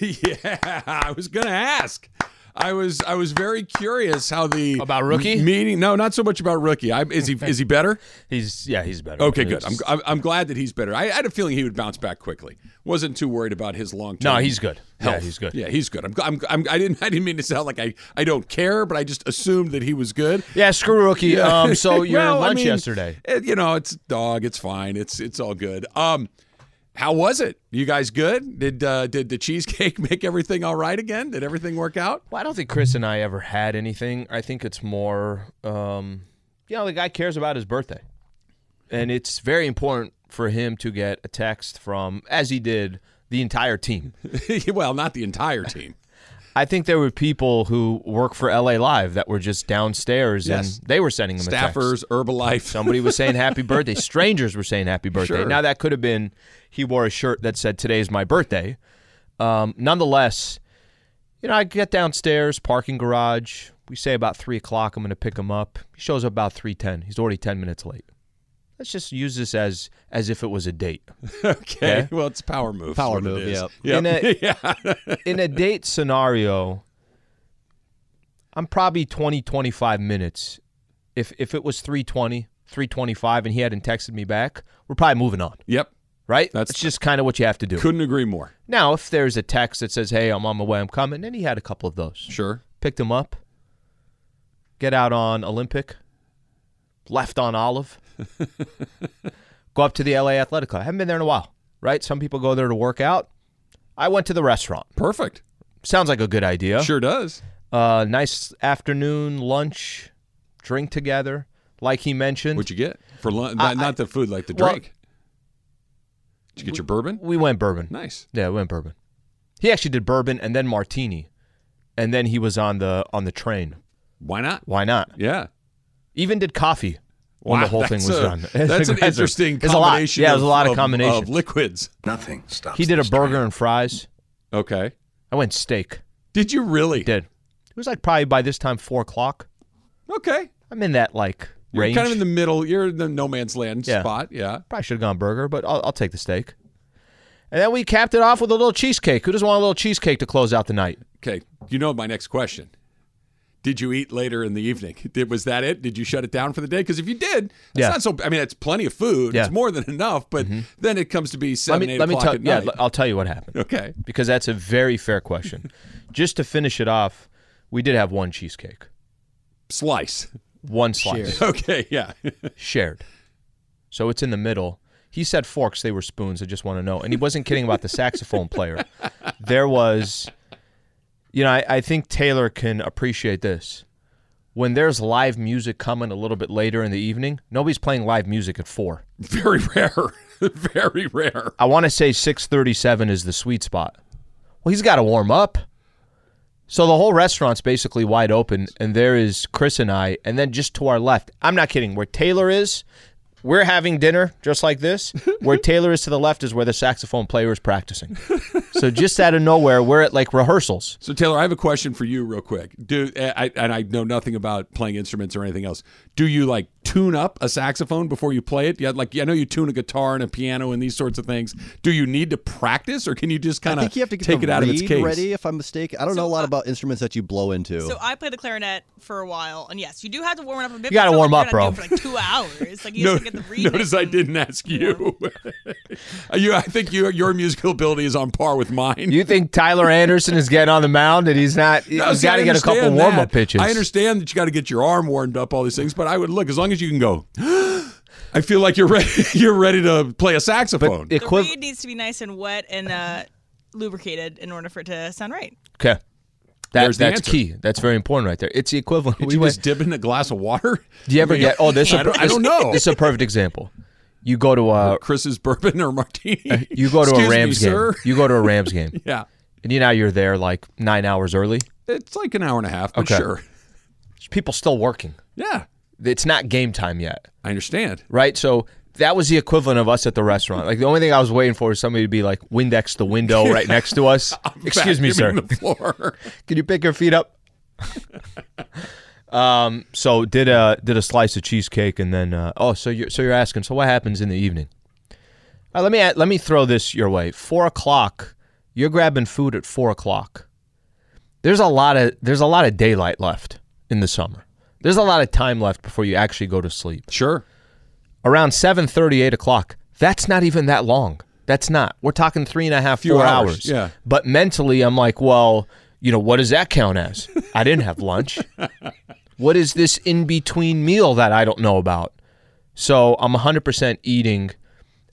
yeah, I was going to ask. I was I was very curious how the About Rookie? meeting. No, not so much about rookie. I, is he is he better? He's yeah, he's better. Okay, good. I'm, I'm I'm glad that he's better. I, had a feeling he would bounce back quickly. Wasn't too worried about his long term. No, he's good. Yeah, he's good. Yeah, he's good. I'm, I'm, I'm I didn't I didn't mean to sound like I, I don't care, but I just assumed that he was good. Yeah, screw rookie. Um, so your Well, I lunch mean, yesterday. it- you know, it's dog. It's fine. It's it's all good. Um, how was it? You guys good? Did uh, did the cheesecake make everything all right again? Did everything work out? Well, I don't think Chris and I ever had anything. I think it's more, um, you know, the guy cares about his birthday, and it's very important for him to get a text from, as he did, the entire team. well, not the entire team. I think there were people who work for LA Live that were just downstairs Yes. and they were sending text. Staffers, Herbalife. Somebody was saying happy birthday. Strangers were saying happy birthday. Sure. Now that could have been he wore a shirt that said today's my birthday. Um, nonetheless, you know, I get downstairs, parking garage. We say about three o'clock. I'm going to pick him up. He shows up about three ten. He's already ten minutes late. Let's just use this as as if it was a date. okay. Okay. Well, it's power move. Power is what it move, is. yep. In a- yeah. In a date scenario, I'm probably 20, 25 minutes. If if it was 320, 325 and he hadn't texted me back, we're probably moving on. Yep. right? That's- That's just kind of what you have to do. Couldn't agree more. Now, if there's a text that says, "Hey, I'm on my way, I'm coming," and he had a couple of those, Sure. picked him up, get out on Olympic, left on Olive, go up to the LA Athletic Club. I haven't been there in a while, right? Some people go there to work out. I went to the restaurant. Perfect. Sounds like a good idea. Sure does. Uh, nice afternoon lunch, drink together, like he mentioned. What'd you get for lunch? Not, not the food, like the well- drink. Did you get your bourbon? we went bourbon. Nice. Yeah, we went bourbon. He actually did bourbon and then martini, and then he was on the on the train. Why not? Why not? Yeah. Even did coffee when Wow, the whole thing was a- done. That's an interesting there's a lot. combination. Yeah, there's a lot of, of, combinations. of liquids. Nothing stops. he did a burger train. and fries. Okay. I went steak. Did you really? Did. It was like probably by this time four o'clock. Okay. I'm in that like range. You're kind of in the middle. You're in the no man's land Yeah. spot. Yeah. Probably should have gone burger, but I'll, I'll take the steak. And then we capped it off with a little cheesecake. Who doesn't want a little cheesecake to close out the night? Okay. You know my next question. Did you eat later in the evening? Did was that it? Did you shut it down for the day? Because if you did, it's Yeah. not so. I mean, it's plenty of food. Yeah. Mm-hmm. It's more than enough. But then it comes to be Let seven, me eight let me o'clock tell at yeah. I'll tell you what happened. Okay. because that's a very fair question. Just to finish it off, we did have one cheesecake, Slice. one slice Okay. Yeah. shared. So it's in the middle. He said forks; they were spoons. I just want to know, and he wasn't kidding about the saxophone player. There was, you know, I, I think Taylor can appreciate this. When there's live music coming a little bit later in the evening, nobody's playing live music at four. Very rare. Very rare. I want to say 637 is the sweet spot. Well, he's got to warm up. So the whole restaurant's basically wide open, and there is Chris and I, and then just to our left, I'm not kidding, where Taylor is, we're having dinner just like this. Where Taylor is to the left is where the saxophone player is practicing. So just out of nowhere, we're at like rehearsals. So Taylor, I have a question for you, real quick. Do eh, I, and I know nothing about playing instruments or anything else. Do you like tune up a saxophone before you play it? Yeah, like I know you tune a guitar and a piano and these sorts of things. Do you need to practice, or can you just kind of think you have to get take the it out of its reed case? ready, if I'm mistaken. I don't know a lot uh, about instruments that you blow into. So I played the clarinet for a while, and yes, you do have to warm it up a bit. You gotta warm not up, bro. gonna do it For like two hours, like you No, just get the reed. notice I didn't ask you. Uh, you, I think you, your musical ability is on par with mine. You think Tyler Anderson is getting on the mound and he's not? No, he's see, got to get a couple warm up pitches. I understand that you got to get your arm warmed up, all these things. But I would look as long as you can go. I feel like you're ready. You're ready to play a saxophone. The Equiv- reed needs to be nice and wet and uh, lubricated in order for it to sound right. okay. That, There's the that's answer. key. That's very important right there. It's the equivalent. Did we you went- just dip in a glass of water? Do you ever get? Oh, this. is a I per- don't- I don't know. This is a perfect example. You go to a Chris's bourbon or martini? you go to Excuse a Rams me, game. sir. You go to a Rams game. Yeah. And you know you're there like nine hours early. It's like an hour and a half, but Okay. sure. People still working. Yeah, It's not game time yet, I understand. right? So that was the equivalent of us at the restaurant. Like the only thing I was waiting for is somebody to be like Windex the window right next to us. Excuse me, sir. The floor. Can you pick your feet up? um. So did a did a slice of cheesecake and then uh, oh so you're so you're asking so what happens in the evening? Uh, let me a- let me throw this your way. Four o'clock. You're grabbing food at four o'clock. There's a lot of there's a lot of daylight left in the summer. There's a lot of time left before you actually go to sleep. sure. Around 7:30, 8 o'clock. That's not even that long. That's not. We're talking three and a half, Few four hours, hours. yeah. But mentally, I'm like, well, you know, what does that count as? I didn't have lunch. what is this in between meal that I don't know about? So I'm 100% eating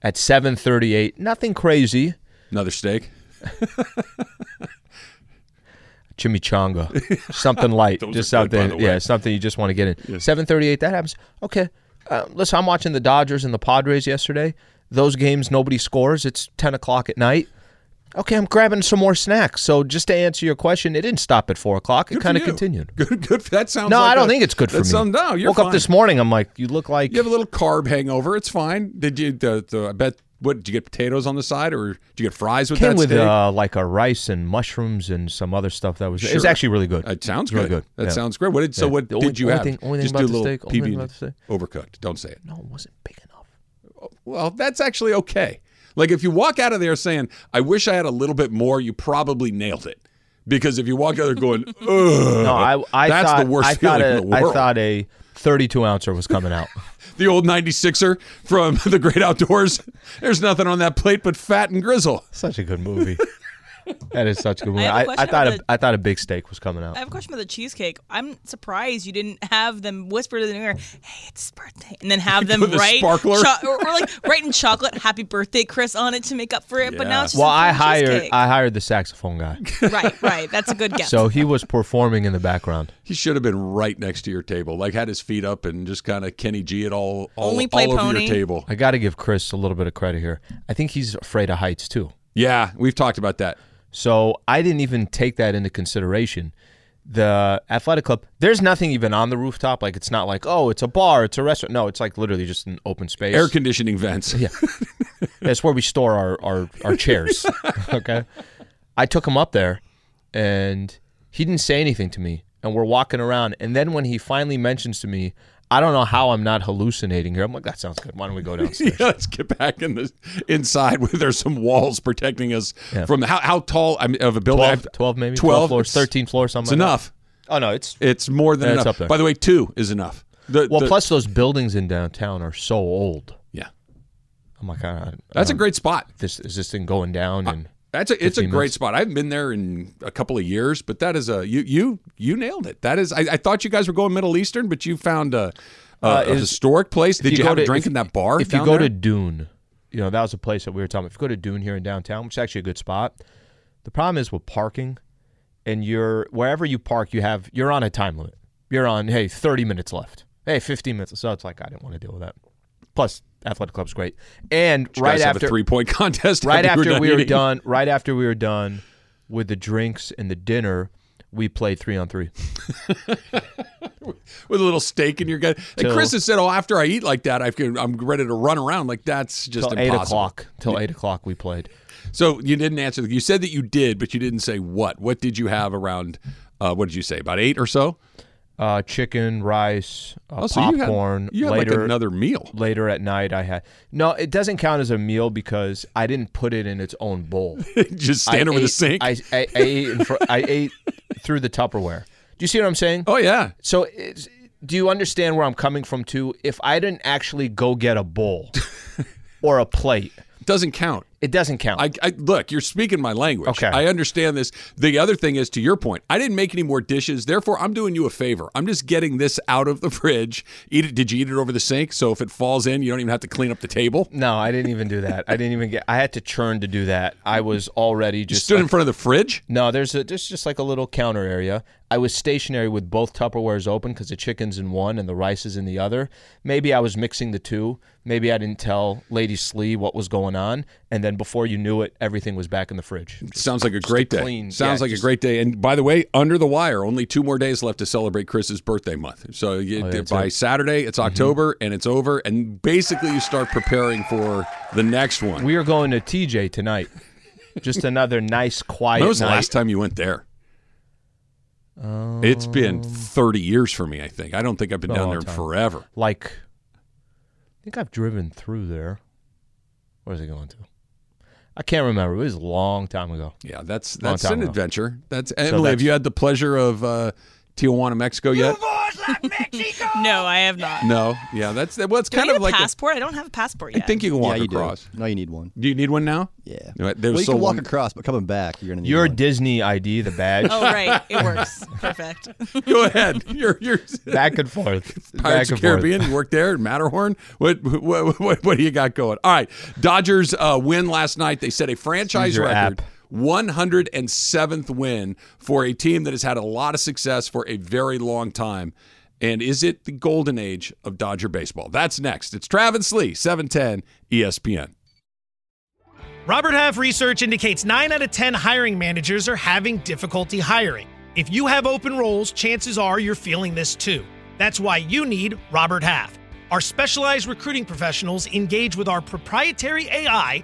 at 7:38. Nothing crazy. Another steak. Chimichanga, something light, just are good, something. the. Yeah, something you just want to get in. 7:38. That happens. Okay. Uh, listen, I'm watching the Dodgers and the Padres yesterday. Those games, nobody scores. It's 10 o'clock at night. Okay, I'm grabbing some more snacks. So just to answer your question, it didn't stop at four o'clock. It kind of continued. Good, good. That sounds. No, like I don't a- think it's good for me. sound- no, you're Woke fine. up this morning. I'm like, you look like You have a little carb hangover. It's fine. Did you? The, the, I bet. What did you get? Potatoes on the side, or did you get fries with came that with steak? uh, like a rice and mushrooms and some other stuff that was. It was actually really good. It sounds Really good. good. That Yeah. sounds great. What did so? What only- did you only have? thing- only thing Just about do a the little steak- PB overcooked. Don't say it. no, it wasn't big enough. Well, that's actually okay. Like if you walk out of there saying, "I wish I had a little bit more," you probably nailed it. Because if you walk out there going, "Ugh," No, I, I that's thought the worst I feeling a, in the world. I thought a 32 ouncer was coming out. the old 96er from the Great Outdoors. There's nothing on that plate but fat and grizzle. Such a good movie. that is such a good movie. have a I, I, question thought about a, I thought a big steak was coming out. I have a question about the cheesecake. I'm surprised you didn't have them whisper to the new ear, "Hey, it's birthday," and then have them With a write sparkler? cho- or, or like write in chocolate "Happy Birthday, Chris" on it to make up for it. But now it's just well, a I plain hired cheesecake. I hired the saxophone guy, right, right. That's a good guess. so he was performing in the background. He should have been right next to your table, like had his feet up and just kind of Kenny G it all, all, Only play all over your table. I got to give Chris a little bit of credit here. I think he's afraid of heights too. Yeah, we've talked about that. So I didn't even take that into consideration. The athletic club, there's nothing even on the rooftop. Like it's not like, oh, it's a bar, it's a restaurant. No, it's like literally just an open space. Air conditioning vents. Yeah. That's where we store our, our, our chairs. okay. I took him up there and he didn't say anything to me. And we're walking around. And then when he finally mentions to me, I don't know how I'm not hallucinating here. I'm like, that sounds good. Why don't we go downstairs? Yeah, let's get back in the inside where there's some walls protecting us Yeah. from the, how, how tall I mean, of a building. 12, 12 maybe? 12, 12 floors, it's- 13 floors, It's something like enough. that. Oh, no, it's. It's more than Yeah, it's enough. up there. By the way, two is enough. The, Well, the- plus those buildings in downtown are so old. yeah, I'm like, I, I, that's a I- great spot. This is this thing going down and That's a it's a great minutes. spot. I haven't been there in a couple of years, but that is a you you you nailed it. That is I, I thought you guys were going Middle Eastern, but you found a, a, Uh, a historic place. Did you, go have a to- drink if- in that bar? If you go there? to Dune, you know that was a place that we were talking. about. If you go to Dune here in downtown, which is actually a good spot, the problem is with parking, and you're wherever you park, you have you're on a time limit. You're on hey 30 minutes left. Hey 15 minutes. So it's like I didn't want to deal with that. Plus, athletic club's great, and you right after three point contest. right after, we were eating. done, right after we were done with the drinks and the dinner, we played three on three. with a little steak in your gut. And Till- Chris has said, "Oh, after I eat like that, I can, I'm ready to run around." Like that's just Till eight o'clock. Till eight o'clock we played. So you didn't answer. You said that you did, but you didn't say what. What did you have around? Uh, what did you say? About eight or so. Uh, chicken, rice, uh, Oh, so you had- popcorn. You had, later, like another meal. later at night, I had no. It doesn't count as a meal because I didn't put it in its own bowl. just I stand over the sink. I, I, I ate. In fr- I ate through the Tupperware. Do you see what I'm saying? oh yeah. So, do you understand where I'm coming from? Too, if I didn't actually go get a bowl or a plate, Doesn't count. It doesn't count. I, I look, you're speaking my language. Okay. I understand this. The other thing is, to your point, I didn't make any more dishes. Therefore, I'm doing you a favor. I'm just getting this out of the fridge. Eat it. Did you eat it over the sink? So if it falls in, you don't even have to clean up the table. no, I didn't even do that. I didn't even get. I had to churn to do that. I was already You just stood like- in front of the fridge. No, there's a there's just like a little counter area. I was stationary with both Tupperwares open because the chicken's in one and the rice is in the other. Maybe I was mixing the two. Maybe I didn't tell Lady Slee what was going on, and then then before you knew it, everything was back in the fridge. Sounds like a great day. clean- Sounds yeah, like just- a great day. And by the way, under the wire, only two more days left to celebrate Chris's birthday month. So you, Oh, yeah, by it. Mm-hmm. Saturday, it's October and it's over. And basically, you start preparing for the next one. We are going to TJ tonight. Just another nice, quiet when was the night. last time you went there? it's been 30 years for me, I think. I don't think I've been down there time. forever. Like, I think I've driven through there. Where's it going to? I can't remember. It was a long time ago. Yeah, that's that's an ago. adventure. That's Emily. have that's- you had the pleasure of uh, Tijuana, Mexico yet? No, I have not. No. Yeah, that's well. It's Do kind I need of a like a, passport? I don't have a passport yet. I think you can walk yeah, you across. do. No, you need one. Do you need one now? Yeah. You know, well, you so can walk long- across, but coming back, you're gonna need Your one. Disney ID, the badge, Oh right, it works. Perfect. Go ahead. You're you're back and forth. back Pirates and of the Caribbean. You work there, at Matterhorn. What what, what what do you got going? All right, Dodgers uh, win last night. They set a franchise your record. app. 107th win for a team that has had a lot of success for a very long time. And is it the golden age of Dodger baseball? That's next. It's Travis Lee, E 710 ESPN. Robert Half research indicates 9 out of 10 hiring managers are having difficulty hiring. If you have open roles, chances are you're feeling this too. That's why you need Robert Half. Our specialized recruiting professionals engage with our proprietary AI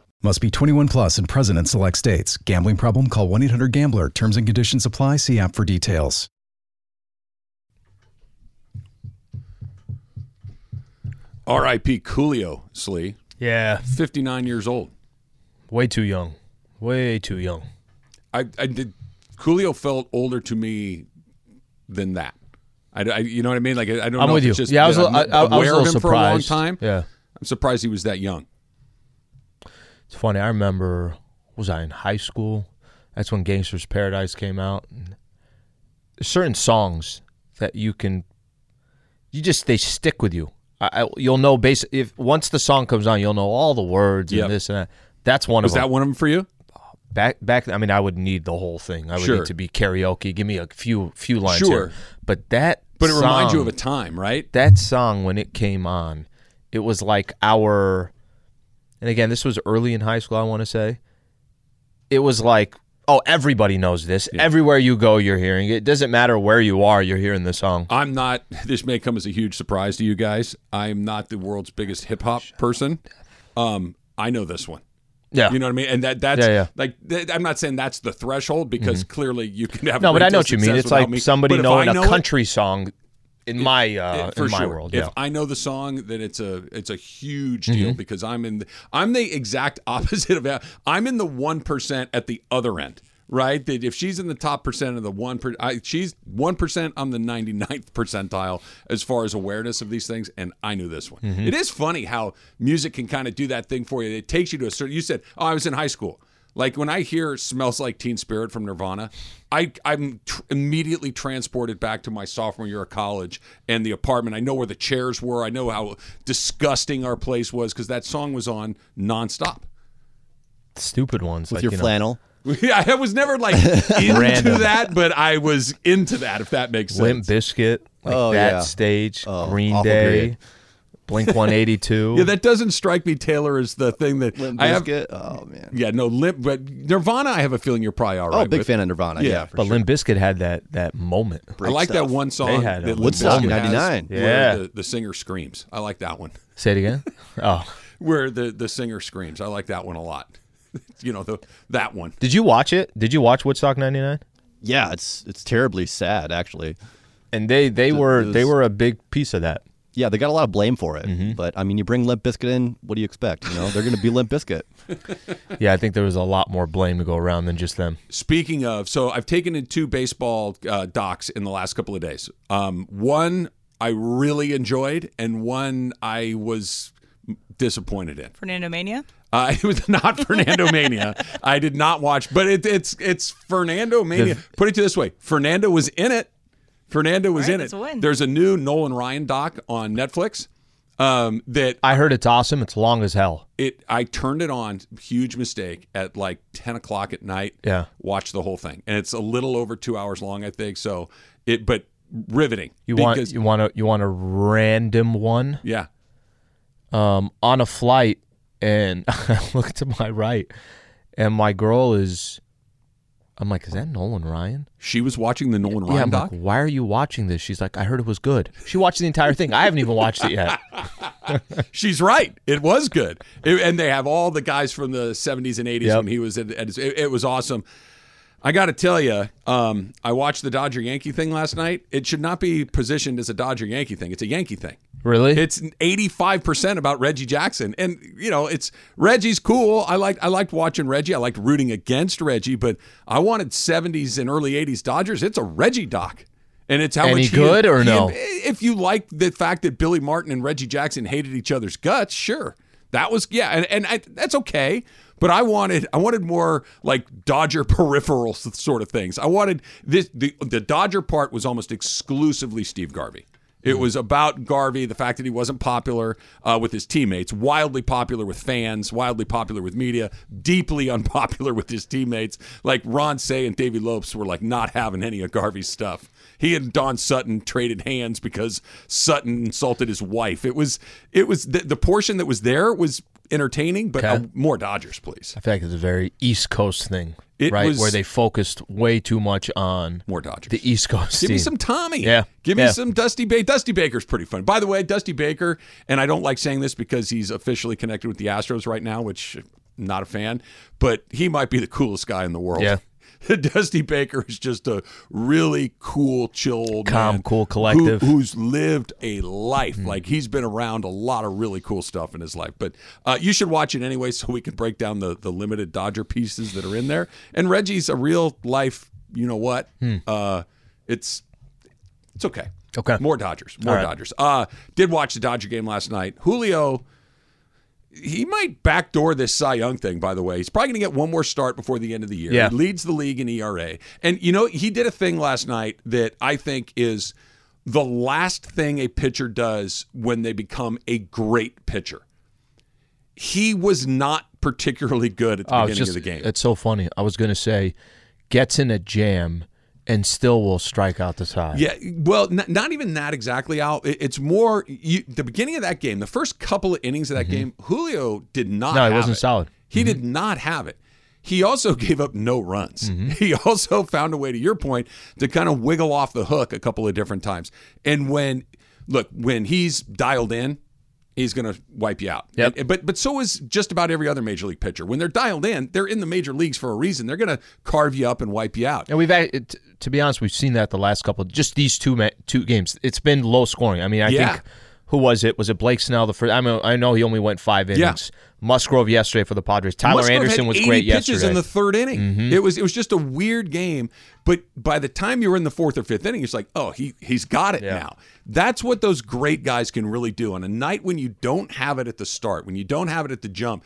Must be 21 plus and present in select states. Gambling problem? Call 1 800 Gambler. Terms and conditions apply. See app for details. R.I.P. Coolio Slee, Yeah, 59 years old. way too young. Way too young. I, I did. Coolio felt older to me than that. I, I- you know what I mean? Like I, I don't I'm know. with if you. it's just yeah, I was, that a- I'm I, I, I was aware a of little him for a long surprised. time. Yeah, I'm surprised he was that young. It's funny. I remember, was I in high school? That's when Gangsta's Paradise came out. And there's certain songs that you can, you just they stick with you. I, I, you'll know base if once the song comes on, you'll know all the words Yep. and this and that. That's one Was of them. that one of them for you? back back I mean I would need the whole thing. I would Sure. need to be karaoke. Give me a few few lines Sure. here. But that But it reminds you of a time, right? that song when it came on, it was like our and again, this was early in high school, I want to say. It was like, oh, everybody knows this. Everywhere you go, you're hearing it. It doesn't matter where you are, you're hearing the song. I'm not. This may come as a huge surprise to you guys. I'm not the world's biggest hip hop person. Um, I know this one. Yeah. You know what I mean? And that that's Yeah, yeah. like th- I'm not saying that's the threshold because clearly you can have no, but I know what you mean. It's like me. somebody But knowing I a know it- country song in my uh, it- for in my world. If Yeah. I know the song, then it's a it's a huge Mm-hmm. deal because I'm in the, I'm the exact opposite of that. I'm in the one percent at the other end. Right, that if she's in the top percent of the one, per, I, she's one percent. I'm the 99th percentile as far as awareness of these things, and I knew this one. Mm-hmm. It is funny how music can kind of do that thing for you. It takes you to a certain. You said, "Oh, I was in high school." Like when I hear "Smells Like Teen Spirit" from Nirvana, I I'm tr- immediately transported back to my sophomore year of college and the apartment. I know where the chairs were. I know how disgusting our place was because that song was on nonstop. Stupid ones with like your you know, flannel. I was never like into that, but I was into that. If that makes sense. Limp Bizkit, like Oh, that yeah. stage, Oh, Green Day, period. Blink 182. Yeah, that doesn't strike me, Taylor, as the thing that Limp I have. Bizkit. Oh man. Yeah, no, limp, but Nirvana. I have a feeling you're probably all oh, right. Oh, big with. fan of Nirvana. Yeah, Yeah, for but sure. Limp Bizkit had that that moment. I Great like that one song They had a that Limp Woodstock 99. Yeah. the, the singer screams. I like that one. Say it again. Oh, Where the, the singer screams. I like that one a lot. you know, the that one. did you watch it? Did you watch Woodstock '99? yeah, it's it's terribly sad actually. And they they It were was- they were a big piece of that. Yeah, they got a lot of blame for it. Mm-hmm. But I mean, you bring Limp Bizkit in, what do you expect? You know, they're going to be Limp Bizkit. Yeah, I think there was a lot more blame to go around than just them. Speaking of, so I've taken in two baseball uh, docs in the last couple of days. Um, one I really enjoyed, and one I was disappointed in. Fernando Mania. Uh, it was not Fernando Mania. I did not watch, but it, it's it's Fernando Mania. Put it to this way: Fernando was in it. Fernando was All right, in it. a win. There's a new Nolan Ryan doc on Netflix um, that I heard it's awesome. It's long as hell. it. I turned it on. Huge mistake at like 10 o'clock at night. Yeah. watched the whole thing, and it's a little over two hours long, I think. So it, but riveting. You want you want a you want a random one yeah. um, on a flight, and I look to my right, and my girl is. I'm like, is that Nolan Ryan? She was watching the Nolan yeah, Ryan I'm doc. like, why are you watching this? She's like, I heard it was good. She watched the entire thing. I haven't even watched it yet. She's right. It was good, It- and they have all the guys from the '70s and '80s Yep. when he was at. at his, it, it was awesome. I got to tell you, um, I watched the Dodger Yankee thing last night. It should not be positioned as a Dodger Yankee thing. It's a Yankee thing. Really? It's 85% about Reggie Jackson. And you know, it's Reggie's cool. I liked I liked watching Reggie. I liked rooting against Reggie, but I wanted 70s and early 80s Dodgers. It's a Reggie doc. And it's how Any much he- good or he- no? If you like the fact that Billy Martin and Reggie Jackson hated each other's guts, sure. That was yeah, and, and I, that's okay. But I wanted I wanted more like Dodger peripheral sort of things. I wanted this the the Dodger part was almost exclusively Steve Garvey. It was about Garvey, the fact that he wasn't popular uh, with his teammates, wildly popular with fans, wildly popular with media, deeply unpopular with his teammates. Like Ron Cey and Davey Lopes were like not having any of Garvey's stuff. He and Don Sutton traded hands because Sutton insulted his wife. It was it was the, the portion that was there was entertaining, but Okay. uh, more Dodgers, please. I feel like it's a very East Coast thing, It right? was- Where they focused way too much on More Dodgers. the East Coast Give me some Tommy. Yeah. Give me Yeah. some Dusty Baker. Dusty Baker's pretty fun. By the way, Dusty Baker, and I don't like saying this because he's officially connected with the Astros right now, which I'm not a fan, but he might be the coolest guy in the world. Yeah. Dusty Baker is just a really cool, chill old Calm, man cool who- collective. who's lived a life. Like he's been around a lot of really cool stuff in his life. But uh, you should watch it anyway, so we can break down the the limited Dodger pieces that are in there. And Reggie's a real life. You know what? Uh, it's it's okay. Okay. More Dodgers. More right. Dodgers. Uh did watch the Dodger game last night. Julio he might backdoor this Cy Young thing, by the way. He's probably going to get one more start before the end of the year. Yeah. He leads the league in ERA. And, you know, he did a thing last night that I think is the last thing a pitcher does when they become a great pitcher. He was not particularly good at the Oh, beginning just of the game. it's so funny. I was gonna say, gets in a jam and still will strike out the side. Yeah, well, n- not even that exactly, Al. It- It's more you, the beginning of that game, the first couple of innings of that game. Julio did not. Mm-hmm. No, he wasn't it. solid. Mm-hmm. He did not have it. He also gave up no runs. He also found a way, to your point, to kind of wiggle off the hook a couple of different times. And when look, when he's dialed in, he's going to wipe you out. Yep. And- but but so is just about every other major league pitcher. When they're dialed in, they're in the major leagues for a reason. They're going to carve you up and wipe you out. And we've to be honest, we've seen that the last couple, just these two two games. It's been low scoring. I mean, I Yeah. think who was it? Was it Blake Snell? The first. I mean, I know he only went five innings. Musgrove yesterday for the Padres. Tyler Musgrove Anderson was great pitches yesterday. Mm-hmm. in the third inning. It was it was just a weird game, but by the time you were in the fourth or fifth inning, it's like, oh, he he's got it Yeah. now. That's what those great guys can really do on a night when you don't have it at the start, when you don't have it at the jump,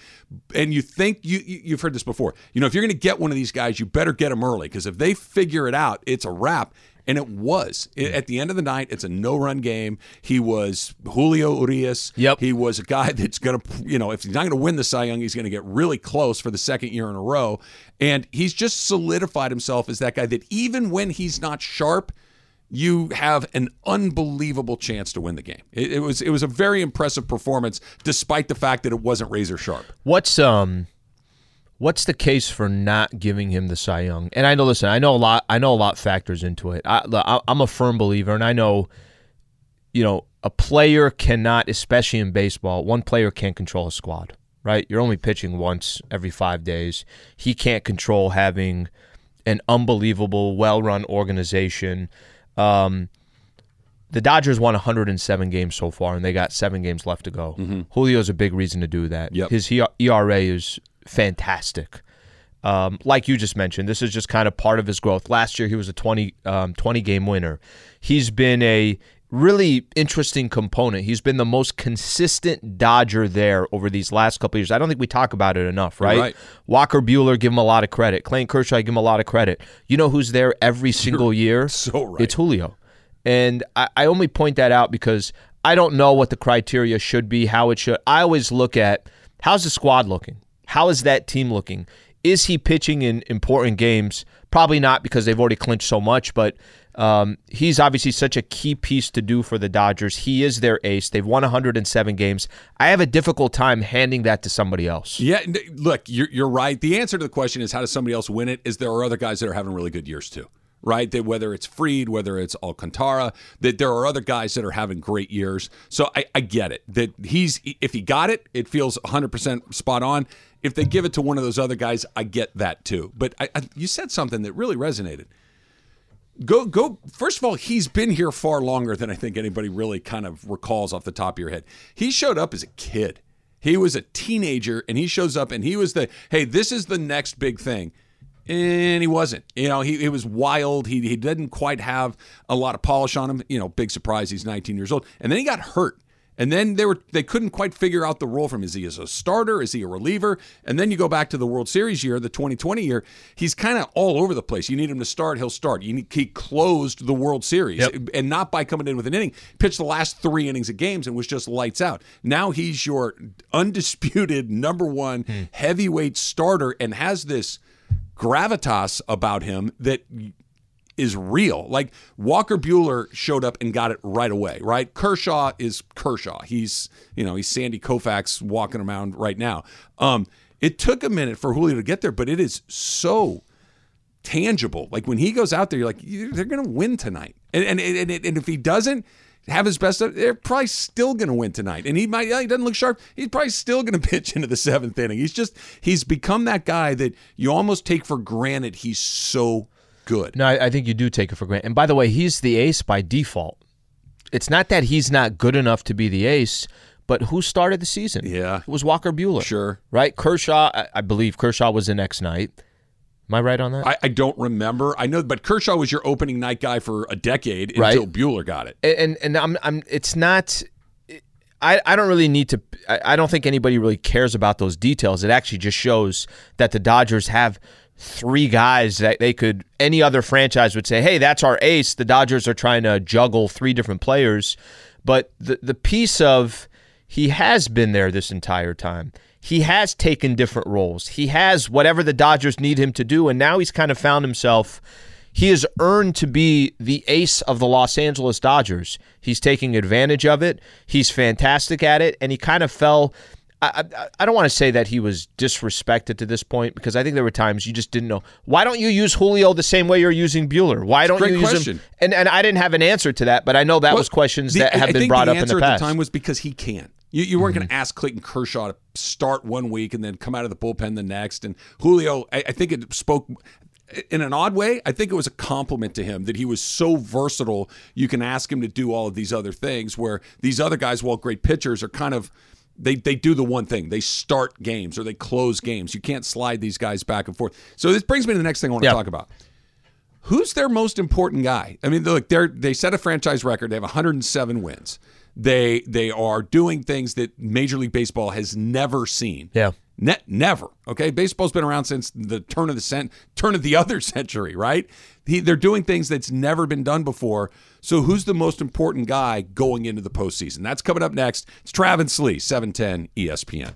and you think you, you you've heard this before. You know, if you're going to get one of these guys, you better get them early because if they figure it out, it's a wrap. And it was It- at the end of the night. It's a no-run game. He was Julio Urias. Yep. He was a guy that's going to, you know, if he's not going to win the Cy Young, he's going to get really close for the second year in a row. And he's just solidified himself as that guy that even when he's not sharp, you have an unbelievable chance to win the game. It, it was it was a very impressive performance, despite the fact that it wasn't razor sharp. What's um, what's the case for not giving him the Cy Young? And I know, listen, I know a lot. I know a lot factors into it. I, I'm a firm believer, and I know, you know, a player cannot, especially in baseball, one player can't control a squad. Right? You're only pitching once every five days. He can't control having an unbelievable, well-run organization. Um, the Dodgers won 107 games so far, and they got seven games left to go. Julio's a big reason to do that. Yep. His ERA is fantastic. Um, like you just mentioned, this is just kind of part of his growth. Last year, he was a 20, um, 20 game winner. He's been a really interesting component. He's been the most consistent Dodger there over these last couple of years. I don't think we talk about it enough, right? Right. Walker Buehler, give him a lot of credit. Clayton Kershaw, give him a lot of credit. You know who's there every single year? so right. It's Julio. And I, I only point that out because I don't know what the criteria should be, how it should. I always look at how's the squad looking? How is that team looking? Is he pitching in important games? Probably not because they've already clinched so much, but um, he's obviously such a key piece to do for the Dodgers. He is their ace. They've won 107 games. I have a difficult time handing that to somebody else. Yeah, look, you're, you're right. The answer to the question is how does somebody else win it? Is there are other guys that are having really good years too, right? That whether it's Fried, whether it's Alcantara, that there are other guys that are having great years. So I, I get it that he's if he got it, it feels 100 percent spot on. If they give it to one of those other guys, I get that too. But I, I, you said something that really resonated. Go go. First of all, he's been here far longer than I think anybody really kind of recalls off the top of your head. He showed up as a kid. He was a teenager, and he shows up, and he was the hey, this is the next big thing, and he wasn't. You know, he, he was wild. He he didn't quite have a lot of polish on him. You know, big surprise. He's 19 years old, and then he got hurt. And then they were they couldn't quite figure out the role from him. Is he as a starter? Is he a reliever? And then you go back to the World Series year, the 2020 year. He's kind of all over the place. You need him to start, he'll start. You need, he closed the World Series, Yep. and not by coming in with an inning. Pitched the last three innings of games and was just lights out. Now he's your undisputed number one hmm. heavyweight starter and has this gravitas about him that is real. Like Walker Buehler showed up and got it right away, right? Kershaw is Kershaw. He's, you know, he's Sandy Koufax walking around right now. Um, it took a minute for Julio to get there, but it is so tangible. Like when he goes out there, you're like, they're going to win tonight. And, and, and, and if he doesn't have his best, they're probably still going to win tonight. And he might, yeah, he doesn't look sharp. He's probably still going to pitch into the seventh inning. He's just, he's become that guy that you almost take for granted. He's so good. No, I, I think you do take it for granted. And by the way, he's the ace by default. It's not that he's not good enough to be the ace, but who started the season? Yeah. It was Walker Buehler. Sure. Right? Kershaw, I, I believe Kershaw was the next night. Am I right on that? I, I don't remember. I know, but Kershaw was your opening night guy for a decade Right. until Buehler got it. and and I'm I'm it's not I, I don't really need to I, I don't think anybody really cares about those details. It actually just shows that the Dodgers have three guys that they could any other franchise would say, "Hey, that's our ace." The Dodgers are trying to juggle three different players, but the the piece of he has been there this entire time. He has taken different roles. He has whatever the Dodgers need him to do and now he's kind of found himself he has earned to be the ace of the Los Angeles Dodgers. He's taking advantage of it. He's fantastic at it, and he kind of fell. I, I, I don't want to say that he was disrespected to this point because I think there were times you just didn't know. Why don't you use Julio the same way you're using Buehler? Why don't you use question. him? And and I didn't have an answer to that, but I know that Well, was questions the- that have I been brought up in the at past. the time was because he can. You, you weren't going to mm-hmm. ask Clayton Kershaw to start one week and then come out of the bullpen the next. And Julio, I, I think it spoke in an odd way. I think it was a compliment to him that he was so versatile. You can ask him to do all of these other things where these other guys, while great pitchers, are kind of. They, they do the one thing. They start games or they close games. You can't slide these guys back and forth. So this brings me to the next thing I want to Yeah. talk about who's their most important guy? I mean, look, they're they set a franchise record. They have 107 wins. They they are doing things that Major League Baseball has never seen. Yeah. Ne- never. Okay, baseball's been around since the turn of the cent- turn of the other century, right? He, they're doing things that's never been done before. So, who's the most important guy going into the postseason? That's coming up next. It's Travis Lee, E 710 ESPN.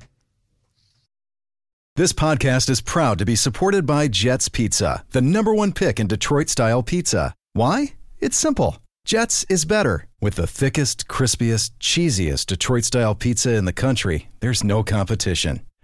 This podcast is proud to be supported by Jets Pizza, the number one pick in Detroit style pizza. Why? It's simple. Jets is better. With the thickest, crispiest, cheesiest Detroit style pizza in the country, there's no competition.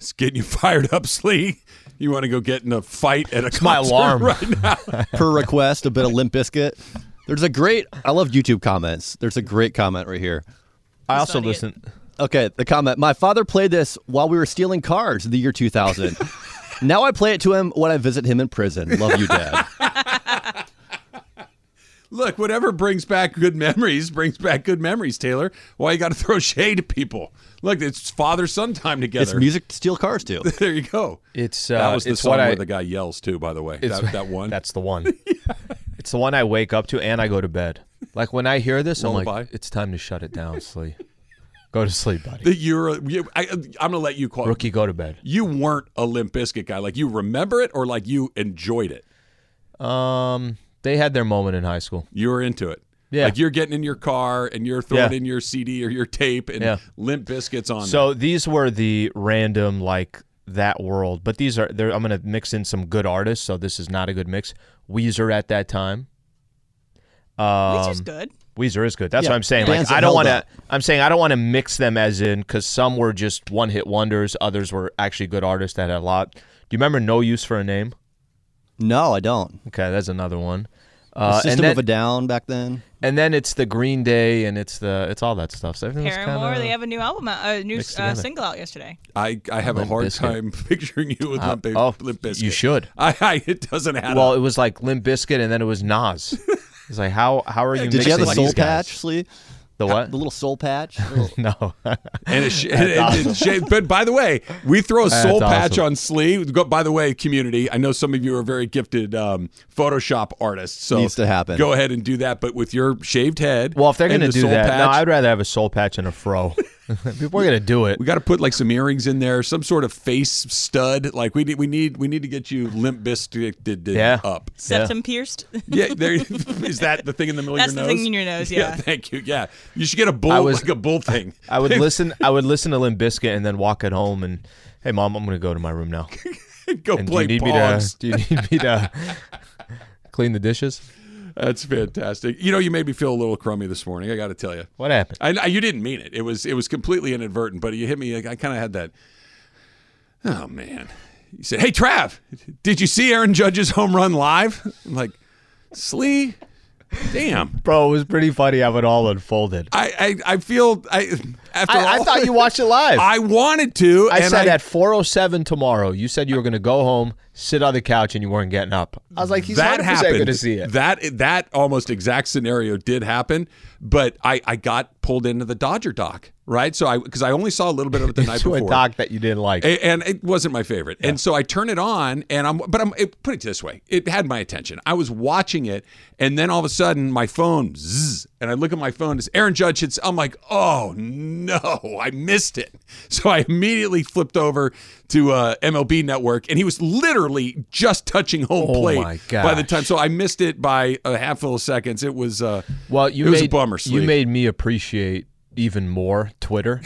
It's getting you fired up, Slee. You want to go get in a fight at a my concert alarm. right now? per request, a bit of Limp Bizkit. There's a great. I love YouTube comments. There's a great comment right here. I also not it. listen. Okay, the comment. My father played this while we were stealing cars in the year 2000. now I play it to him when I visit him in prison. Love you, Dad. Look, whatever brings back good memories brings back good memories, Taylor. Why you got to throw shade at people? Look, it's father son time together. It's together. music to steal cars to. There you go. It's uh, that was the it's song what I, where the guy yells too. By the way, that, that one. That's the one. It's the one I wake up to and I go to bed. Like when I hear this, I'm like, it's time to shut it down, sleep. Go to sleep, buddy. that you're. You, I, I'm gonna let you call. Rookie, go to bed. You weren't a Limp Bizkit guy. Like you remember it, or like you enjoyed it. Um, they had their moment in high school. You were into it. Yeah. Like you're getting in your car and you're throwing Yeah. in your CD or your tape and Yeah. Limp Bizkit's on. So these were the random like that world, but these are they're, I'm gonna mix in some good artists. So this is not a good mix. Weezer at that time. Um, Weezer's good. Weezer is good. That's Yeah, what I'm saying. Like that I don't want to. I'm saying I don't want to mix them as in because some were just one hit wonders. Others were actually good artists that had a lot. Do you remember No Use for a Name? No, I don't. Okay, that's another one. The Uh, System then, of a Down back then. and then it's the Green Day and it's the it's all that stuff. So everything's Paramore, kinda, they have a new album, out- a new uh, single out yesterday. I, I have a hard Bizkit. time picturing you with Uh, Limp, Bi- oh, Limp Bizkit. you should. I, I it doesn't add Well, up. it was like Limp Bizkit and then it was Nas. It's like how how are you? Did you have the soul patch, Slee? The what? The little soul patch? no. and it, sh- and it- it sh- but by the way, we throw a That's soul patch awesome. on sleeve. Go, by the way, community, I know some of you are very gifted um, Photoshop artists, so Needs to happen. Go ahead and do that, but with your shaved head. well, if they're gonna the do soul that, no, I'd rather have a soul patch and a fro. People are gonna do it. we got to put like some earrings in there, some sort of face stud. Like we need, we need, we need to get you limp biscuited Yeah. up. Septum pierced. Yeah, there is that the thing in the middle That's of the your nose. thing in your nose, yeah. thank you. Yeah, you should get a bull I was- like a bull thing. I would listen. I would listen to Limp Bizkit and then walk at home and, hey, mom, I'm gonna go to my room now. Go And do play you need pogs. me to? Do you need me to clean the dishes? That's fantastic. You know, you made me feel a little crummy this morning. I got to tell you. What happened? I, I- you didn't mean it. It was it was completely inadvertent, but you hit me. I kind of had that. Oh man! You said, "Hey Trav, did you see Aaron Judge's home run live?" I'm like, "Slee, damn." Bro, it was pretty funny how it all unfolded. I I, I feel I after I, I thought you watched it live. I wanted to. I said I, at 4:07 tomorrow. You said you were going to go home, sit on the couch, and you weren't getting up. I was like, he's that 100% happened. going to see it. That that almost exact scenario did happen, but I I got pulled into the Dodger doc, right? So I because I only saw a little bit of it the night before. to a doc that you didn't like. A- and it wasn't my favorite. And so I turn it on, and I'm, but I'm it, put it this way: it had my attention. I was watching it, and then all of a sudden, my phone, zzz, and I look at my phone. It's Aaron Judge hits. I'm like, oh no, I missed it. So I immediately flipped over to uh, MLB Network, and he was literally just touching home Oh plate my by the time. So I missed it by a handful of seconds. It was uh, Well, you it was made a bummer. you made me appreciate even more Twitter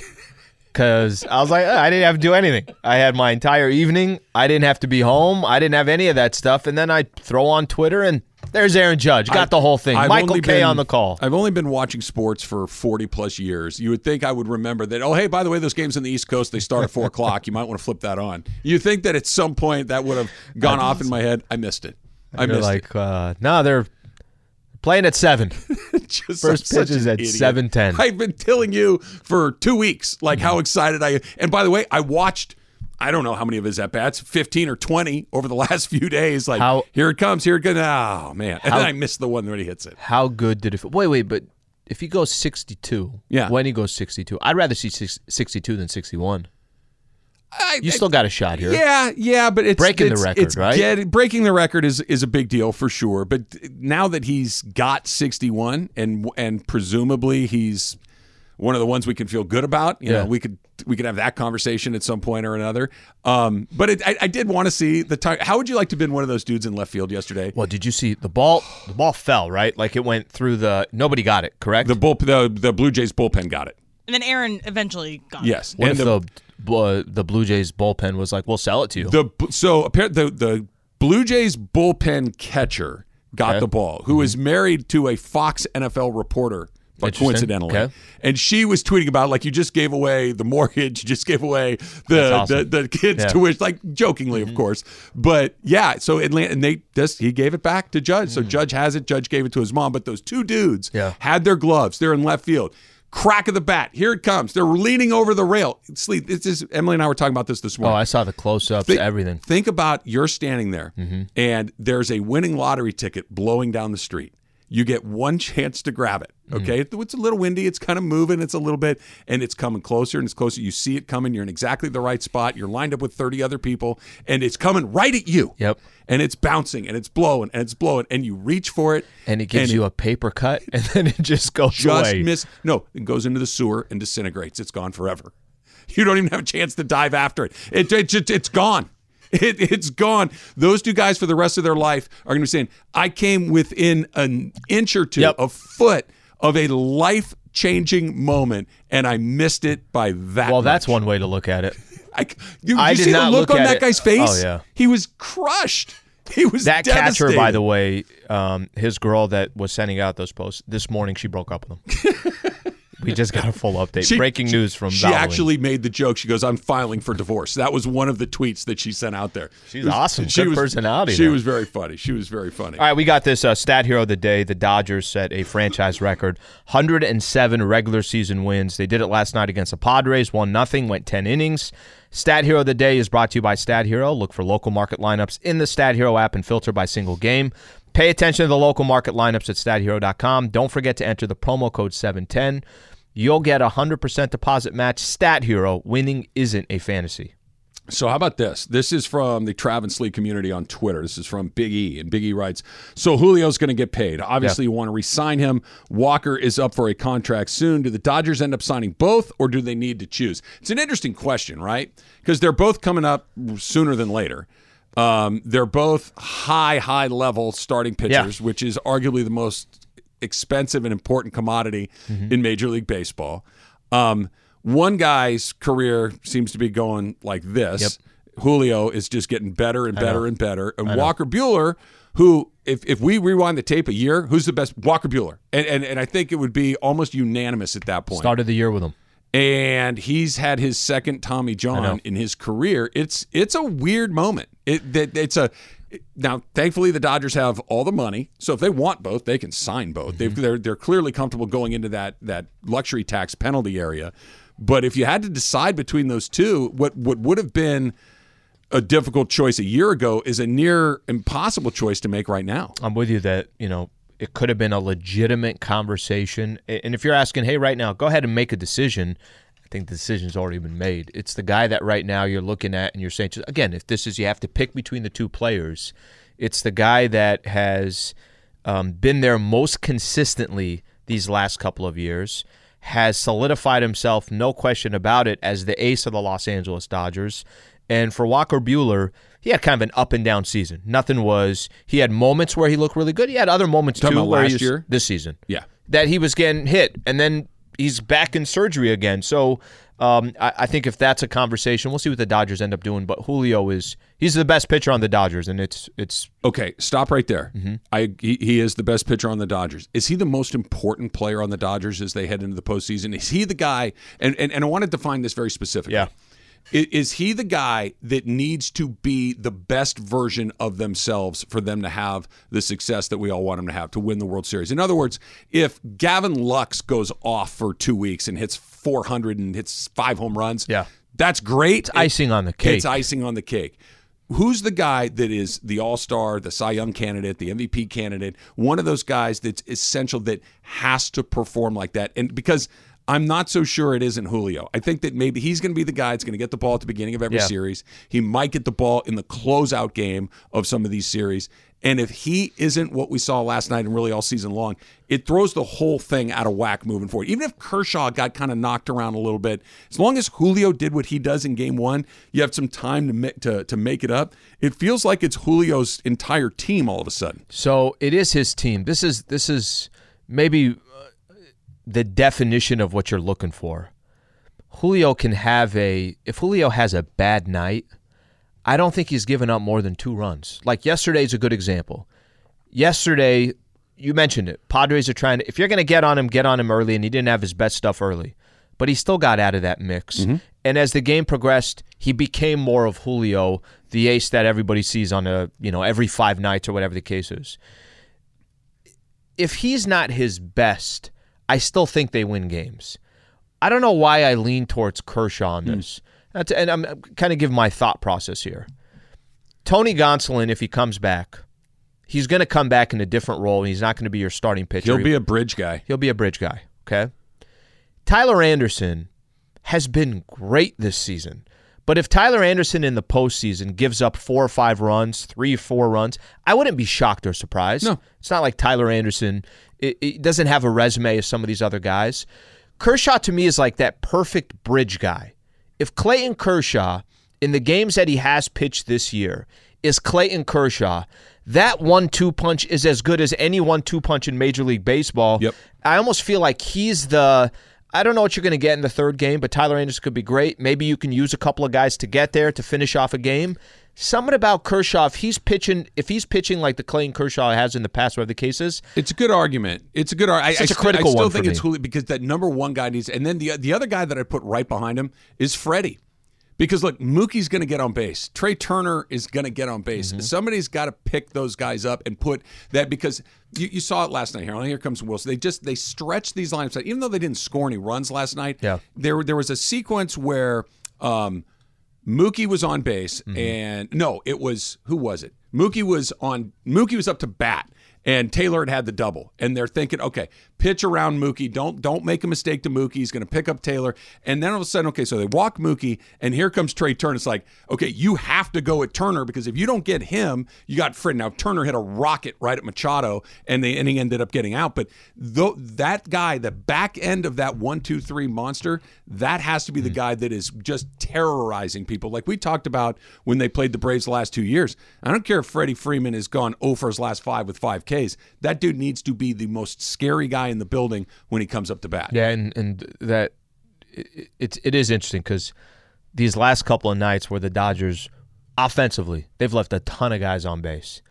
because I was like, "Uh, I didn't have to do anything. I had my entire evening. I didn't have to be home. I didn't have any of that stuff. And then I throw on Twitter, and there's Aaron Judge. Got the whole thing. I've Michael Kay been- on the call. I've only been watching sports for 40 plus years. You would think I would remember that, oh, hey, by the way, those games in the East Coast, they start at 4 o'clock. You might want to flip that on. You think that at some point that would have gone off in my head. I missed it. I missed like, uh, no, they're playing at seven. First pitch is at idiot. 7:10. I've been telling you for two weeks, like how excited I And by the way, I watched. I don't know how many of his at bats, fifteen or twenty over the last few days. Like How- here it comes, here it goes. Oh man, and How- then I missed the one when he hits it. How good did it feel? Wait, wait, but if he goes 62, Yeah. when he goes 62, I'd rather see six- 62 than 61. I, You still got a shot here. Yeah, yeah, but it's Breaking the record, it's right? get- breaking the record is is a big deal for sure. But now that he's got 61 and and presumably he's one of the ones we can feel good about. You Yeah. know, we could we could have that conversation at some point or another. Um, but it, I, I did want to see the time. How would you like to have been one of those dudes in left field yesterday? Well, did you see the ball? The ball fell right, like it went through the. Nobody got it. Correct. The bull, the the Blue Jays bullpen got it. And then Aaron eventually got it. Yes, what and if the uh, the Blue Jays bullpen was like, "We'll sell it to you." The so apparently the the Blue Jays bullpen catcher got Okay. Mm-hmm. the ball, who is married to a Fox NFL reporter. But coincidentally, Okay. and she was tweeting about like you just gave away the mortgage, you just gave away the awesome. the, the kids' Yeah. Mm-hmm. tuition, like jokingly, of course. But yeah, so Atlanta and they just he gave it back to Judge. So Judge has it. Judge gave it to his mom. But those two dudes Mm. Yeah. had their gloves. They're in left field. Crack of the bat. Here it comes. They're leaning over the rail. Sleep. This is Emily and I were talking about this this oh, morning. oh. I saw the close-ups, Think- everything. Think about you're standing there mm-hmm. and there's a winning lottery ticket blowing down the street. You get one chance to grab it. Mm-hmm. Okay. It's a little windy. It's kind of moving. It's a little bit, and it's coming closer and it's closer. You see it coming. You're in exactly the right spot. You're lined up with 30 other people, and it's coming right at you. Yep. And it's bouncing and it's blowing and it's blowing, and you reach for it. And it gives you a paper cut, and then it just goes just away. miss. No, it goes into the sewer and disintegrates. It's gone forever. You don't even have a chance to dive after it. It, it, just it's gone. It, it's gone. Those two guys for the rest of their life are going to be saying, "I came within an inch or two, Yep. a foot of a life changing moment, and I missed it by that." well, that's one way to look at it. I, you, I you did see the look, look on at that it. guy's face? Oh, yeah. he was crushed. He was That catcher, by the way, um, his girl that was sending out those posts this morning, she broke up with him. we just got a full update. She- Breaking news from She actually made the joke. She goes, "I'm filing for divorce." That was one of the tweets that she sent out there. She's was- awesome. She Good was personality She there. was very funny. She was very funny. All right, we got this uh, stat hero of the day. The Dodgers set a franchise record 107 regular season wins. They did it last night against the Padres, won nothing, went 10 innings. Stat hero of the day is brought to you by Stat Hero. Look for local market lineups in the Stat Hero app and filter by single game. Pay attention to the local market lineups at stathero.com. Don't forget to enter the promo code 710. You'll get a 100% deposit match. Stat Hero, winning isn't a fantasy. So how about this? This is from the Travis Lee community on Twitter. This is from Big E, and Big E writes: So Julio's going to get paid. Obviously, you want to re-sign him. Walker is up for a contract soon. Do the Dodgers end up signing both, or do they need to choose? It's an interesting question, right? Because they're both coming up sooner than later. Um, they're both high, high level starting pitchers, which is arguably the most expensive and important commodity in Major League Baseball. Um, one guy's career seems to be going like this. Julio is just getting better and better and better. And Walker Buehler, who, if, if we rewind the tape a year, who's the best? Walker Buehler. And, and, and I think it would be almost unanimous at that point Started the year with him. and he's had his second Tommy John in his career. It's it's a weird moment. It that it's a now. Thankfully, the Dodgers have all the money, so if they want both, they can sign both. They've, mm-hmm. they're they're clearly comfortable going into that that luxury tax penalty area. But if you had to decide between those two, what what would have been a difficult choice a year ago is a near impossible choice to make right now. I'm with you that, you know, it could have been a legitimate conversation. And if you're asking, hey, right now, go ahead and make a decision, think the decision's already been made. It's the guy that right now you're looking at and you're saying, just, again, if this is you have to pick between the two players, it's the guy that has um, been there most consistently these last couple of years, has solidified himself, no question about it, as the ace of the Los Angeles Dodgers. And for Walker Buehler, he had kind of an up and down season. Nothing was. He had moments where he looked really good. He had other moments Talking too where he last was, year? this season. Yeah. that he was getting hit, and then he's back in surgery again. So um, I, I think if that's a conversation, we'll see what the Dodgers end up doing. But Julio is he's the best pitcher on the Dodgers, and it's it's Okay, stop right there. I he, he is the best pitcher on the Dodgers. Is he the most important player on the Dodgers as they head into the postseason? Is he the guy? And and, and I want to define this very specifically. Yeah. I- Is he the guy that needs to be the best version of themselves for them to have the success that we all want them to have to win the World Series? In other words, if Gavin Lux goes off for two weeks and hits 400 and hits five home runs, Yeah. that's great. icing on the cake. It's icing on the cake. Who's the guy that is the All Star, the Cy Young candidate, the MVP candidate? One of those guys that's essential that has to perform like that. And because I'm not so sure it isn't Julio. I think that maybe he's going to be the guy that's going to get the ball at the beginning of every Yeah. series. He might get the ball in the closeout game of some of these series. And if he isn't what we saw last night and really all season long, it throws the whole thing out of whack moving forward. Even if Kershaw got kind of knocked around a little bit, as long as Julio did what he does in game one, you have some time to make, to, to make it up. It feels like it's Julio's entire team all of a sudden. So it is his team. This is this is maybe the definition of what you're looking for. Julio can have a if Julio has a bad night, I don't think he's given up more than two runs. Like yesterday's a good example. Yesterday, you mentioned it. Padres are trying to if you're going to get on him, get on him early and he didn't have his best stuff early. But he still got out of that mix. Mm-hmm. And as the game progressed, he became more of Julio, the ace that everybody sees on a, you know, every 5 nights or whatever the case is if he's not his best, I still think they win games. I don't know why I lean towards Kershaw on hmm. this. That's, and I'm kind of giving my thought process here. Tony Gonsolin, if he comes back, he's going to come back in a different role, and he's not going to be your starting pitcher. He'll be a bridge guy. He'll be a bridge guy. Okay. Tyler Anderson has been great this season. But if Tyler Anderson in the postseason gives up four or five runs, three or four runs, I wouldn't be shocked or surprised. No. It's not like Tyler Anderson it, it doesn't have a resume as some of these other guys. Kershaw to me is like that perfect bridge guy. If Clayton Kershaw, in the games that he has pitched this year, is Clayton Kershaw, that one two punch is as good as any one two punch in Major League Baseball. Yep. I almost feel like he's the. I don't know what you're going to get in the third game, but Tyler Anderson could be great. Maybe you can use a couple of guys to get there to finish off a game. Something about Kershaw, if he's pitching, if he's pitching like the Clayton Kershaw has in the past, whatever the case is, It's a good argument. It's a good argument. Such a critical I still one for think it's. Julio because that number one guy needs, and then the the other guy that I put right behind him is Freddie. Because look, Mookie's going to get on base. Trey Turner is going to get on base. Mm-hmm. Somebody's got to pick those guys up and put that because you, you saw it last night. Here, here comes Wilson. They just they stretched these lineups out. Even though they didn't score any runs last night, Yeah. there there was a sequence where um, Mookie was on base, mm-hmm. and no, it was who was it? Mookie was on. Mookie was up to bat, and Taylor had had the double, and they're thinking, okay, pitch around Mookie. Don't don't make a mistake to Mookie. He's going to pick up Taylor, and then all of a sudden, okay, so they walk Mookie, and here comes Trey Turner. It's like, okay, you have to go at Turner because if you don't get him, you got Fred. Now Turner hit a rocket right at Machado, and they and he ended up getting out. But though that guy, the back end of that one, two, three monster, that has to be the mm. guy that is just terrorizing people. Like we talked about when they played the Braves the last two years. I don't care if Freddie Freeman has gone 0 for his last five with five Ks. That dude needs to be the most scary guy in the building when he comes up to bat. Yeah, and and that it, it, it is interesting because these last couple of nights where the Dodgers offensively they've left a ton of guys on base,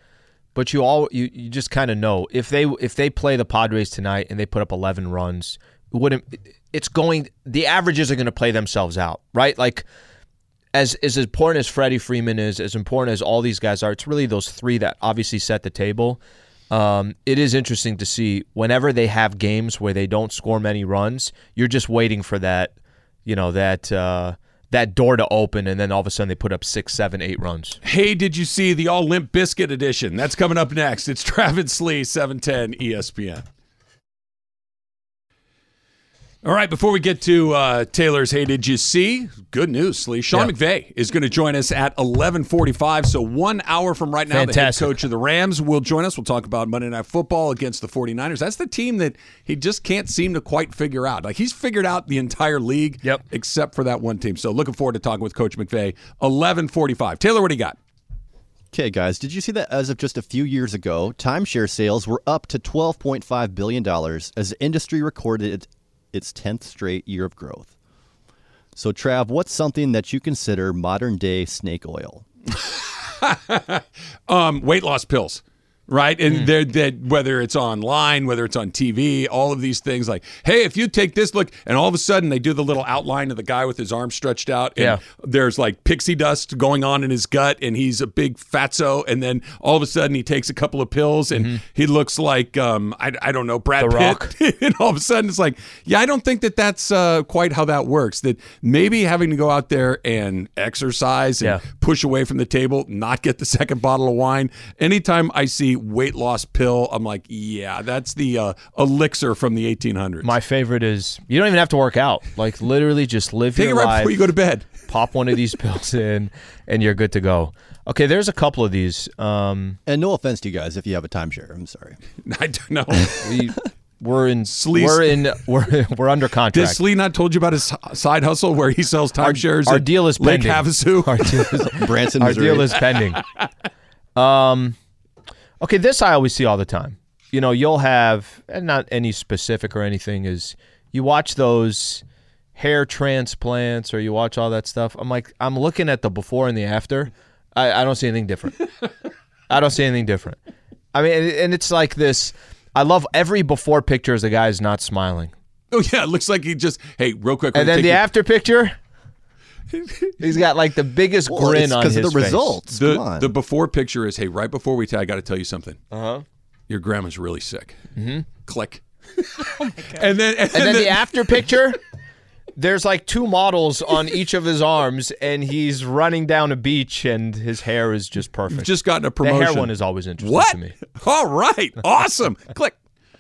but you all you, you just kind of know if they if they play the Padres tonight and they put up 11 runs, it wouldn't it's going the averages are going to play themselves out, right? Like as as important as Freddie Freeman is, as important as all these guys are, it's really those three that obviously set the table. Um, it is interesting to see whenever they have games where they don't score many runs, you're just waiting for that, you know, that uh, that door to open, and then all of a sudden they put up six, seven, eight runs. Hey, did you see the All Limp Bizkit edition? That's coming up next. It's Travis Slee, 710 ESPN. All right, before we get to uh, Taylor's Hey Did You See? Good news, Slee. Sean Yeah. McVay is going to join us at 1145. So one hour from right now, Fantastic. the head coach of the Rams will join us. We'll talk about Monday Night Football against the 49ers. That's the team that he just can't seem to quite figure out. Like he's figured out the entire league Yep. except for that one team. So looking forward to talking with Coach McVay. 1145. Taylor, what do you got? Okay, guys, did you see that as of just a few years ago, timeshare sales were up to $12.5 billion as the industry recorded its 10th straight year of growth? So, Trav, what's something that you consider modern day snake oil? um, weight loss pills, right? And they're that whether it's online, whether it's on TV, all of these things like, hey, if you take this look, and all of a sudden they do the little outline of the guy with his arms stretched out, and Yeah. there's like pixie dust going on in his gut, and he's a big fatso, and then all of a sudden he takes a couple of pills, and he looks like um, I, I don't know Brad The Pitt, Rock. and all of a sudden it's like, yeah, I don't think that that's uh, quite how that works. That maybe having to go out there and exercise and Yeah. push away from the table, not get the second bottle of wine. Anytime I see weight loss pill, I'm like, yeah, that's the uh, elixir from the 1800s. My favorite is you don't even have to work out. Like literally, just live Take it right life. before you go to bed. pop one of these pills in, and you're good to go. Okay, there's a couple of these. Um, And no offense to you guys if you have a timeshare. I'm sorry. I don't know. we, we're in Sleaze- we're in we're we're under contract. Did contract. Slee not told you about his side hustle where he sells timeshares? our at deal is pending. Lake pending. Havasu. Our deal is, Branson, our deal is pending. Um, okay, this I always see all the time. You know, you'll have and not any specific or anything is you watch those hair transplants or you watch all that stuff. I'm like, I'm looking at the before and the after. I, I don't see anything different. I don't see anything different. I mean, and- it's like this. I love every before picture as the guy's not smiling. Oh yeah, it looks like he just hey, real quick. And then the you- after picture, he's got like the biggest Well, grin it's on because his of the face. results. the Come on. the before picture is hey, right before we tell, I got to tell you something. Uh Uh-huh. Your grandma's really sick. Mm-hmm. Click. oh my god. And then and, And then then the after picture, there's like two models on each of his arms, and he's running down a beach, and his hair is just perfect. just gotten a promotion. the hair one is always interesting what? to me. All right, awesome. Click.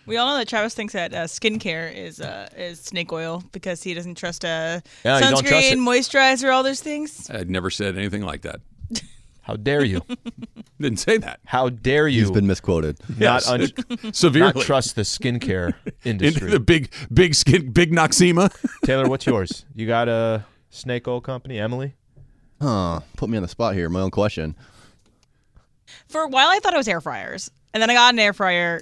We all know that Travis thinks that uh, skincare is uh, is snake oil because he doesn't trust uh, Yeah, you sunscreen, don't trust it. moisturizer, all those things. I'd never said anything like that. How dare you? Didn't say that. How dare you He's been misquoted. not, Yes. un- Severely. not trust the skincare Into industry? the big, big skin, big Noxzema. Taylor, what's yours? You got a snake oil company, Emily? Huh. Put me on the spot here. My own question. For a while, I thought it was air fryers, and then I got an air fryer,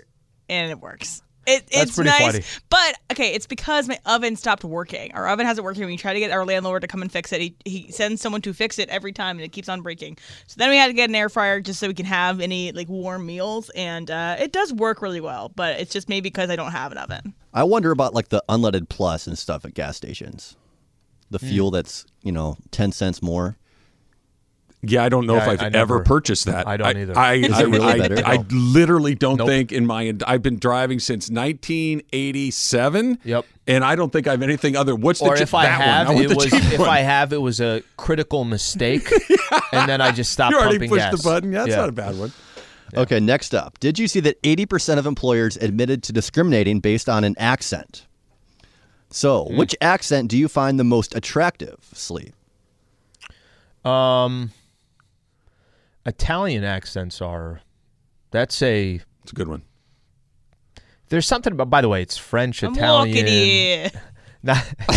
and it works. It, it's pretty nice, funny. but okay, it's because my oven stopped working. Our oven hasn't working. We try to get our landlord to come and fix it. He, he sends someone to fix it every time, and it keeps on breaking. So then we had to get an air fryer just so we can have any like warm meals, and uh, it does work really well. But it's just maybe because I don't have an oven. I wonder about like the unleaded plus and stuff at gas stations. The Hmm. fuel that's you know ten cents more. Yeah, I don't know Yeah, if I- I've I ever never- purchased that. I don't either. I, Is I, it really I, better? I literally don't Nope. think in my. I've been driving since 1987. Yep. And I don't think I have anything other. What's the Or che- if I that one? have, I it was if one. I have, it was a critical mistake, and then I just stopped you already pumping pushed gas. the button. Yeah, that's not a bad one. Okay, next up. Did you see that 80% of employers admitted to discriminating based on an accent? So, Hmm. which accent do you find the most attractive, Sleep? Um, Italian accents are. That's a. It's a good one. There's something about. By the way, it's French, I'm Italian. walking here. Not,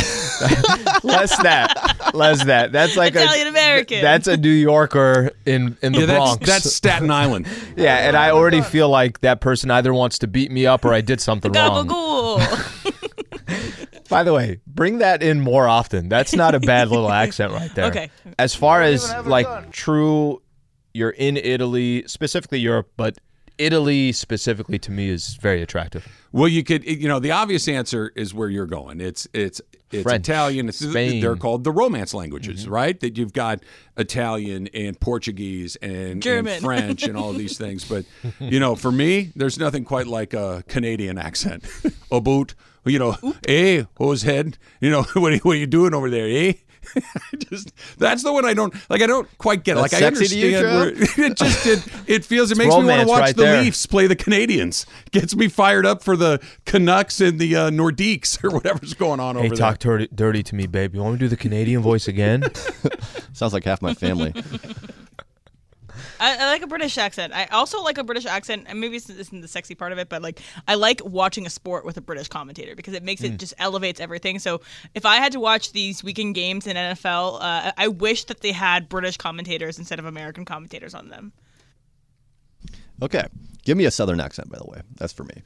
less that, less that. That's like Italian American. That's a New Yorker in in the Yeah, that's, Bronx. that's Staten Island. yeah, and I oh already feel like that person either wants to beat me up or I did something wrong. Gabagool. By the way, bring that in more often. That's not a bad little accent right there. Okay. As far as like true, you're in Italy, specifically Europe, but Italy specifically to me is very attractive. Well, you could, you know, the obvious answer is where you're going. It's it's it's French, Italian. It's, Spain. They're called the Romance languages, right? That you've got Italian and Portuguese and, and German. French and all of these things. But you know, for me, there's nothing quite like a Canadian accent. a boot, you know, hey, who's head? You know, what are, what are you doing over there, eh? just that's the one I don't like. I don't quite get it. That's like I sexy to you, understand it just it, it feels. It makes me want to watch right the there. Leafs play the Canadiens. Gets me fired up for the Canucks and the uh, Nordiques or whatever's going on Hey, over talk dirty, dirty to me, babe. You want me to do the Canadian voice again? Sounds like half my family. I, I like a British accent. I also like a British accent, and maybe this isn't the sexy part of it, but like I like watching a sport with a British commentator because it makes Hmm. it just elevates everything. So if I had to watch these weekend games in NFL, uh, I wish that they had British commentators instead of American commentators on them. Okay. Give me a southern accent, by the way. That's for me.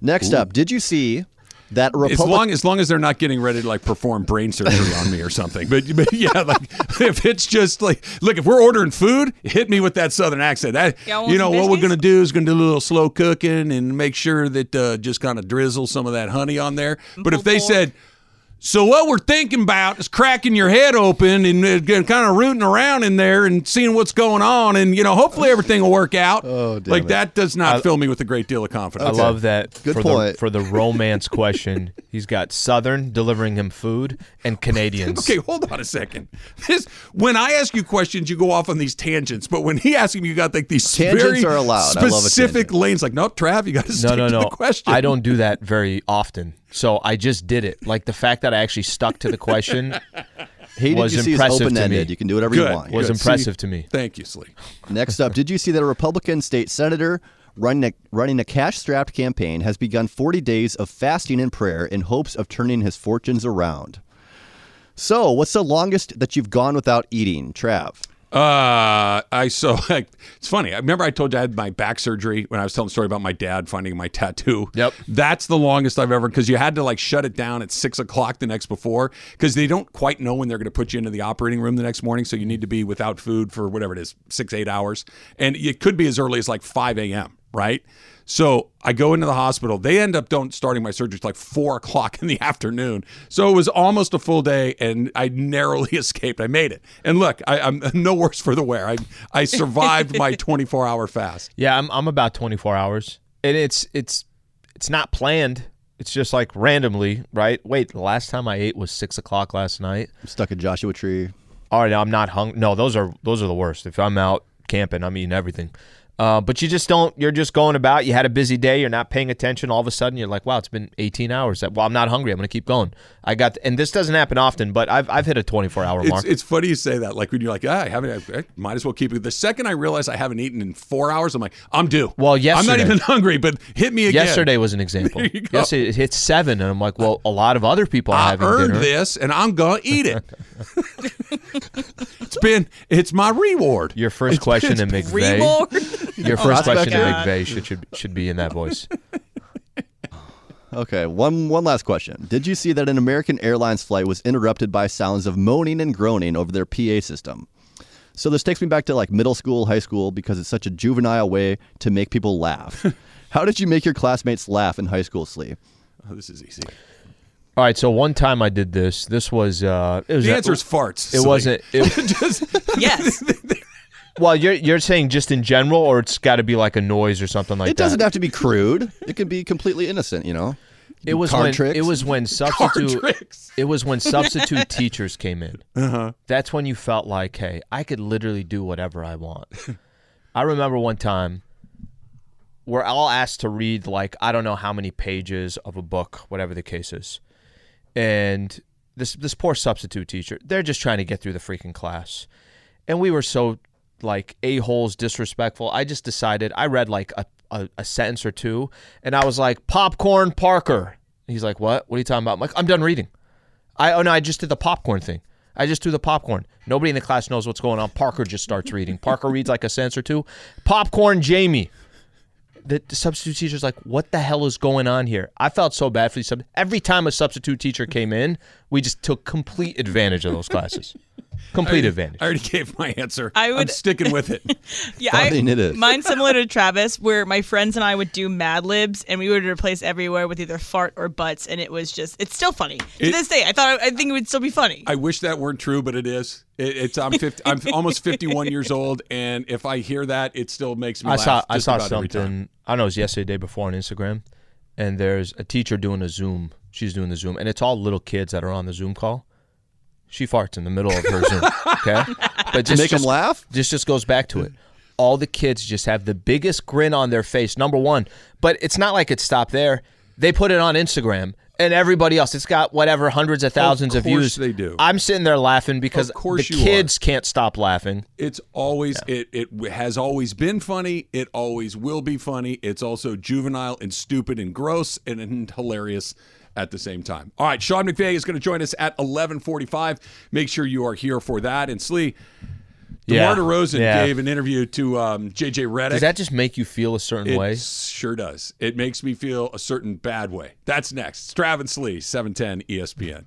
Next up, did you see that As long as long as they're not getting ready to like perform brain surgery on me or something. But, but yeah, like if it's just like look, if we're ordering food, hit me with that southern accent. That Y'all you know what we're gonna do is gonna do a little slow cooking and make sure that uh, just kind of drizzle some of that honey on there. But if they Pull said. So what we're thinking about is cracking your head open and uh, kind of rooting around in there and seeing what's going on, and you know, hopefully everything will work out. Oh, damn like it. that does not fill me with a great deal of confidence. I love that. Good for point. The, for the romance question, he's got Southern delivering him food and Canadians. Okay, hold on a second. This when I ask you questions, you go off on these tangents. But when he asks me, you got like these Tangents very are allowed. I love specific lanes. Like, no, Trav, you got to stick No, no, to no. the question. I don't do that very often. So I just did it. Like the fact that I actually stuck to the question Hated Was you see is impressive to open ended. me. You can do whatever Good. you want. Was Good. impressive See, to me. Thank you, Slee. Next up, did you see that a Republican state senator running a, running a cash-strapped campaign has begun 40 days of fasting and prayer in hopes of turning his fortunes around? So, what's the longest that you've gone without eating, Trav? Uh, I so like, it's funny. I remember I told you I had my back surgery when I was telling the story about my dad finding my tattoo. Yep. That's the longest I've ever because you had to like shut it down at six o'clock the next before because they don't quite know when they're going to put you into the operating room the next morning. So you need to be without food for whatever it is, six eight hours, and it could be as early as like five a.m. Right. So I go into the hospital. They end up don't starting my surgery till like four o'clock in the afternoon. So it was almost a full day, and I narrowly escaped. I made it. And look, I, I'm no worse for the wear. I I survived my 24 hour fast. Yeah, I'm I'm about 24 hours, and it's it's it's not planned. It's just like randomly, right? Wait, the last time I ate was six o'clock last night. I'm stuck in Joshua Tree. Oh, All right, now I'm not hungry. No, those are those are the worst. If I'm out camping, I'm eating everything. Uh, but you just don't. You're just going about. You had a busy day. You're not paying attention. All of a sudden, you're like, "Wow, it's been 18 hours." Well, I'm not hungry. I'm going to keep going. I got, and this doesn't happen often, but I've I've hit a 24 hour mark. it's funny you say that. Like when you're like, ah, I haven't. I might as well keep it. The second I realize I haven't eaten in four hours, I'm like, I'm due. Well, yes. I'm not even hungry, but hit me again. Yesterday was an example. There you go. Yesterday it hit seven, and I'm like, "Well, a lot of other people are I having earned dinner." this, and I'm gonna eat it. it's been. It's my reward. Your first question in McVay. Reward. Your first question to God. McVay should, should should be in that voice. Okay, one one last question. Did you see that an American Airlines flight was interrupted by sounds of moaning and groaning over their PA system? So this takes me back to like middle school, high school because it's such a juvenile way to make people laugh. How did you make your classmates laugh in high school, Slee? Oh, this is easy. All right, so one time I did this. This was uh, it was The answer is farts. It Slee. wasn't. It, Just yes. Well, you're you're saying just in general, or it's got to be like a noise or something like it that. It doesn't have to be crude. It can be completely innocent, you know. it was card when tricks. it was when substitute it was when substitute teachers came in. Uh-huh. That's when you felt like, hey, I could literally do whatever I want. I remember one time we're all asked to read like I don't know how many pages of a book, whatever the case is, and this this poor substitute teacher, they're just trying to get through the freaking class, and we were so like a holes disrespectful. I just decided I read like a, a, a sentence or two, and I was like popcorn Parker. He's like, what? What are you talking about? I'm like, I'm done reading. I oh no, I just did the popcorn thing. I just do the popcorn. Nobody in the class knows what's going on. Parker just starts reading. Parker reads like a sentence or two. Popcorn Jamie. The, the substitute teacher's like, what the hell is going on here? I felt so bad for these sub. Every time a substitute teacher came in, we just took complete advantage of those classes. Complete advantage. I already gave my answer. I I'm would- sticking with it. Yeah, Fine, I, it is. Mine's similar to Travis, where my friends and I would do Mad Libs, and we would replace everywhere with either fart or butts, and it was just, it's still funny to It- this day. I thought, I think it would still be funny. I wish that weren't true, but it is. It, it's I'm 50, I'm almost 51 years old, and if I hear that, it still makes me I laugh. saw I saw about every time. something. I don't know. It was yesterday, day before on Instagram, and there's a teacher doing a Zoom. She's doing the Zoom, and it's all little kids that are on the Zoom call. She farts in the middle of her Zoom. Okay, but just Make them laugh? Just just goes back to it. All the kids just have the biggest grin on their face. Number one, but it's not like it stopped there. They put it on Instagram. And everybody else, it's got whatever hundreds of thousands of, course views. they do. I'm sitting there laughing because Of course the you are. kids can't stop laughing. It's always it it has always been funny. It always will be funny. It's also juvenile and stupid and gross and, and hilarious at the same time. All right, Sean McVay is going to join us at 11:45. Make sure you are here for that. And Slee, Yeah. DeMar DeRozan Yeah. gave an interview to um, JJ Redick. Does that just make you feel a certain it way? sure does. It makes me feel a certain bad way. That's next. Strav and Slee, 710 ESPN.